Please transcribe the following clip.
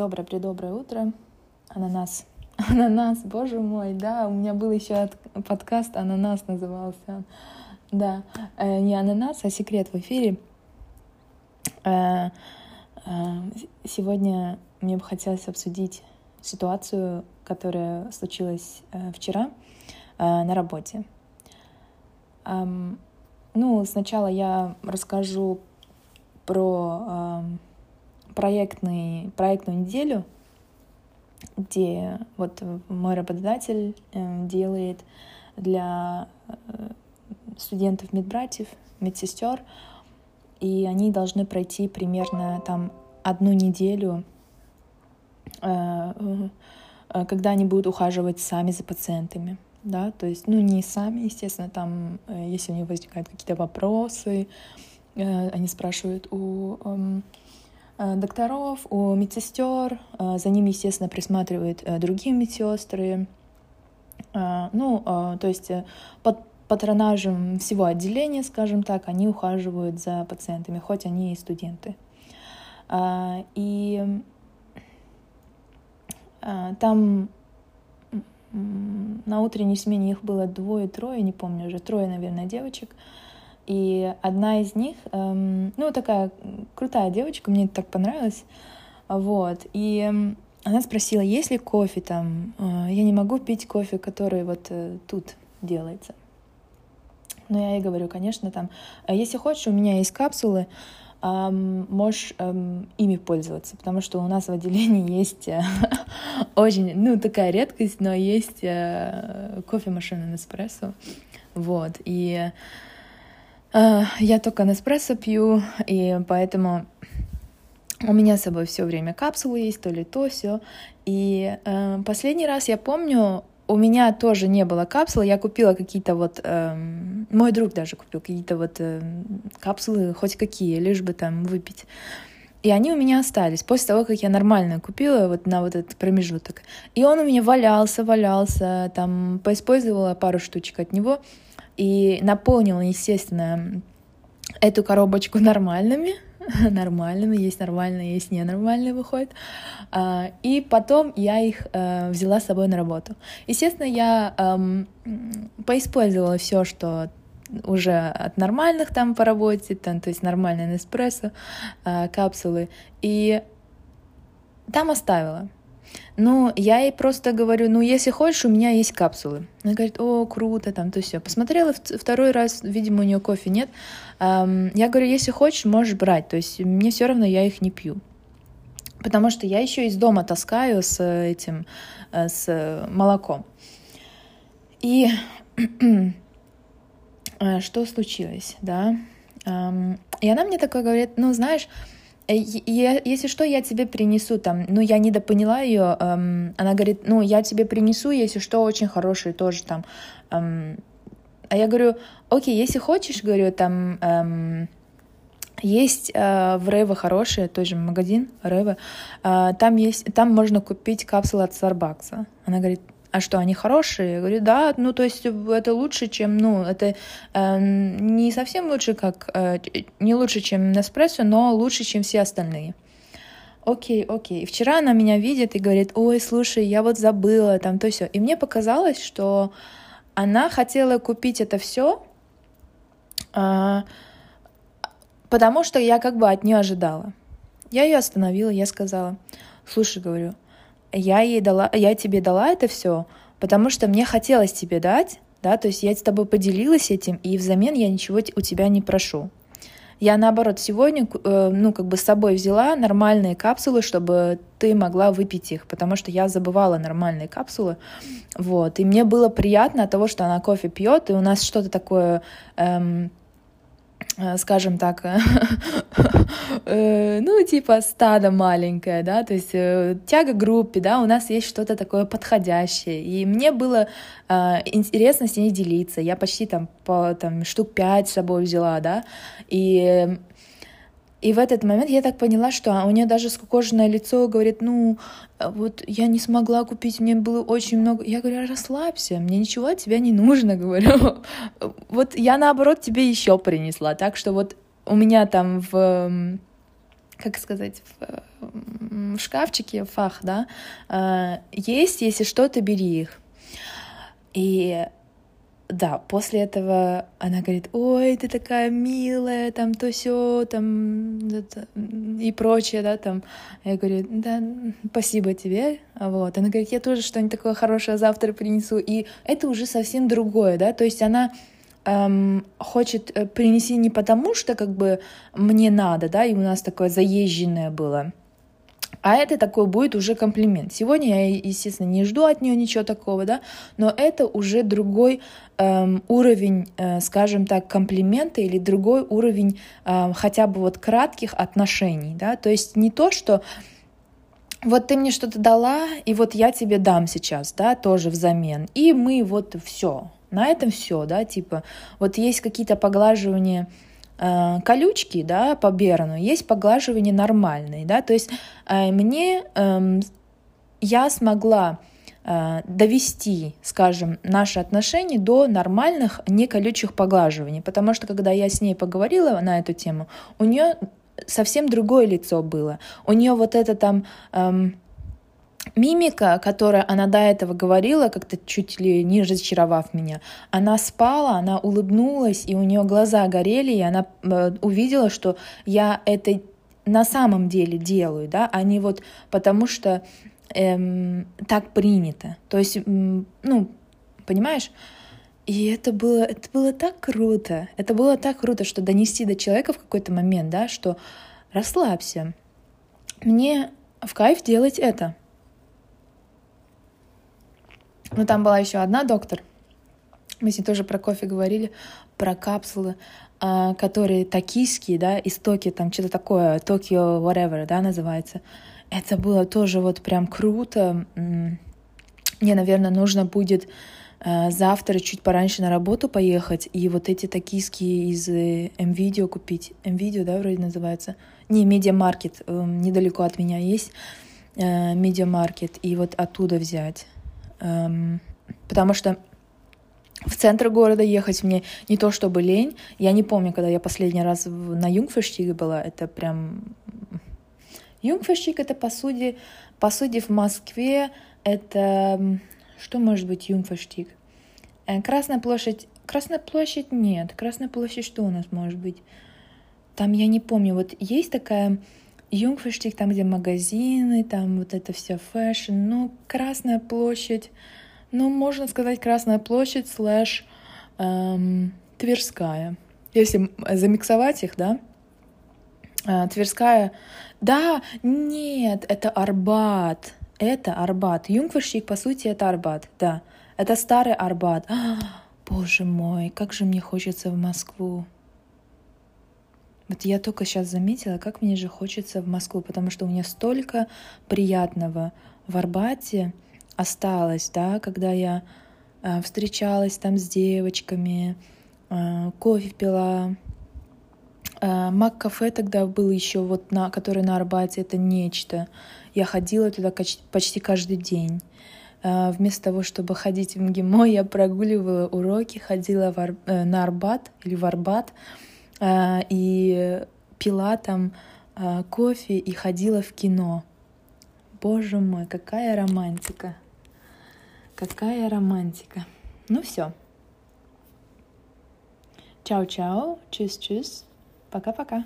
Доброе-предоброе утро. Ананас. Ананас, боже мой, да, у меня был еще подкаст «Ананас» назывался. Да, э, не «Ананас», а «Секрет» в эфире. Э, э, сегодня мне бы хотелось обсудить ситуацию, которая случилась вчера на работе. Ну, сначала я расскажу про проектный, проектную неделю, где вот мой работодатель э, делает для э, студентов медбратьев, медсестер, и они должны пройти примерно там одну неделю, э, когда они будут ухаживать сами за пациентами, да, то есть, ну, не сами, естественно, там, если у них возникают какие-то вопросы, они спрашивают у эм, докторов, у медсестер. Э, за ними, естественно, присматривают э, другие медсестры. Ну, то есть под патронажем всего отделения, скажем так, они ухаживают за пациентами, хоть они и студенты. И там на утренней смене их было двое-трое, не помню уже, трое, наверное, девочек. И одна из них, эм, ну, такая крутая девочка, мне это так понравилось. Вот. И эм, она спросила, есть ли кофе там. Э, я не могу пить кофе, который вот э, тут делается. Но я ей говорю, конечно, там, «А если хочешь, у меня есть капсулы, можешь эм, ими пользоваться, потому что у нас в отделении есть э, очень, ну, такая редкость, но есть э, кофемашина Неспрессо, вот, и Э, я только Неспрессо пью, и поэтому у меня с собой все время капсулы есть, то ли то, все. И э, последний раз я помню, у меня тоже не было капсулы, я купила какие-то вот, э, мой друг даже купил какие-то вот э, капсулы, хоть какие, лишь бы там выпить. И они у меня остались после того, как я нормально купила вот на вот этот промежуток. И он у меня валялся, валялся, там поиспользовала пару штучек от него и наполнил, естественно, эту коробочку нормальными, нормальными, есть нормальные, есть ненормальные выходят. А, и потом я их э, взяла с собой на работу. Естественно, я эм, поиспользовала все, что уже от нормальных там по работе, там, то есть нормальные Неспрессо, э, капсулы, и там оставила. Ну, я ей просто говорю, ну, если хочешь, у меня есть капсулы. Она говорит, о, круто, там, то все. Посмотрела второй раз, видимо, у нее кофе нет. Я говорю, если хочешь, можешь брать. То есть мне все равно, я их не пью. Потому что я еще из дома таскаю с этим, э, с молоком. И э, что случилось, да? И она мне такое говорит, ну, знаешь, если что, я тебе принесу там. Ну, я недопоняла ее. Эм, она говорит, ну, я тебе принесу, если что, очень хороший тоже там. Эм, а я говорю, окей, если хочешь, говорю, там эм, есть э, в Рево хороший тоже магазин Рево. Э, там есть, там можно купить капсулы от Starbucks. Она говорит, а что, они хорошие? Я говорю, да, ну, то есть это лучше, чем, ну, это э, не совсем лучше, как, э, не лучше, чем Неспрессо, но лучше, чем все остальные. Окей, окей. Вчера она меня видит и говорит, ой, слушай, я вот забыла, там, то все. И мне показалось, что она хотела купить это все, э, потому что я как бы от нее ожидала. Я ее остановила, я сказала, слушай, говорю, я ей дала, я тебе дала это все, потому что мне хотелось тебе дать, да, то есть я с тобой поделилась этим, и взамен я ничего у тебя не прошу. Я, наоборот, сегодня, э, ну, как бы с собой взяла нормальные капсулы, чтобы ты могла выпить их, потому что я забывала нормальные капсулы, вот, и мне было приятно от того, что она кофе пьет, и у нас что-то такое эм, скажем так, э, ну, типа стадо маленькое, да, то есть э, тяга группе, да, у нас есть что-то такое подходящее. И мне было интересно с ней делиться. Я почти там по там, штук пять с собой взяла, да, и и в этот момент я так поняла, что у нее даже скукоженное лицо говорит, ну, вот я не смогла купить, мне было очень много. Я говорю, расслабься, мне ничего от тебя не нужно, говорю. Вот я наоборот тебе еще принесла. Так что вот у меня там в как сказать, в, в шкафчике, в фах, да, э, есть, если что-то, бери их. И да, после этого она говорит, ой, ты такая милая, там то все, там это, и прочее, да, там. Я говорю, да, спасибо тебе, вот. Она говорит, я тоже что-нибудь такое хорошее завтра принесу, и это уже совсем другое, да, то есть она эм, хочет э, принести не потому, что как бы мне надо, да, и у нас такое заезженное было, а это такой будет уже комплимент. Сегодня я, естественно, не жду от нее ничего такого, да, но это уже другой эм, уровень, э, скажем так, комплимента или другой уровень э, хотя бы вот кратких отношений, да, то есть не то, что вот ты мне что-то дала, и вот я тебе дам сейчас, да, тоже взамен, и мы вот все, на этом все, да, типа, вот есть какие-то поглаживания колючки, да, по Берну, есть поглаживания нормальные, да, то есть э, мне, э, я смогла э, довести, скажем, наши отношения до нормальных неколючих поглаживаний, потому что когда я с ней поговорила на эту тему, у нее совсем другое лицо было, у нее вот это там... Эм, мимика, которая она до этого говорила, как-то чуть ли не разочаровав меня, она спала, она улыбнулась, и у нее глаза горели, и она э, увидела, что я это на самом деле делаю, да, а не вот потому что эм, так принято. То есть, ну, понимаешь? И это было, это было так круто. Это было так круто, что донести до человека в какой-то момент, да, что расслабься. Мне в кайф делать это. Ну, там была еще одна доктор. Мы с ней тоже про кофе говорили, про капсулы, а, которые токийские, да, истоки, там что-то такое, Токио, whatever, да, называется. Это было тоже вот прям круто. Мне, наверное, нужно будет а, завтра чуть пораньше на работу поехать и вот эти токийские из МВидео купить. МВидео, да, вроде называется. Не, MediaMarkt, эм, недалеко от меня есть э, Медиамаркет, и вот оттуда взять. Эм, потому что в центр города ехать мне не то чтобы лень. Я не помню, когда я последний раз на Юнгферштиге была. Это прям... Юнгферштиг — это, по сути, по сути, в Москве это... Что может быть Юнгферштиг? Э, Красная площадь... Красная площадь нет. Красная площадь что у нас может быть? Там я не помню. Вот есть такая Jungfernstieg, там, где магазины, там вот это все fashion, ну, Красная площадь, ну, можно сказать, Красная площадь slash эм, Тверская. Если замиксовать их, да, э, Тверская, да, нет, это Арбат, это Арбат. Jungfernstieg, по сути, это Арбат, да, это старый Арбат. А, боже мой, как же мне хочется в Москву. Вот я только сейчас заметила, как мне же хочется в Москву, потому что у меня столько приятного в Арбате осталось, да, когда я э, встречалась там с девочками, э, кофе пила. Э, Мак-кафе тогда был еще вот на, который на Арбате, это нечто. Я ходила туда почти каждый день. Вместо того, чтобы ходить в МГИМО, я прогуливала уроки, ходила в Ар... на Арбат или в Арбат, и пила там а, кофе и ходила в кино. Боже мой, какая романтика. Какая романтика. Ну все. Чао-чао, чус-чус. Пока-пока.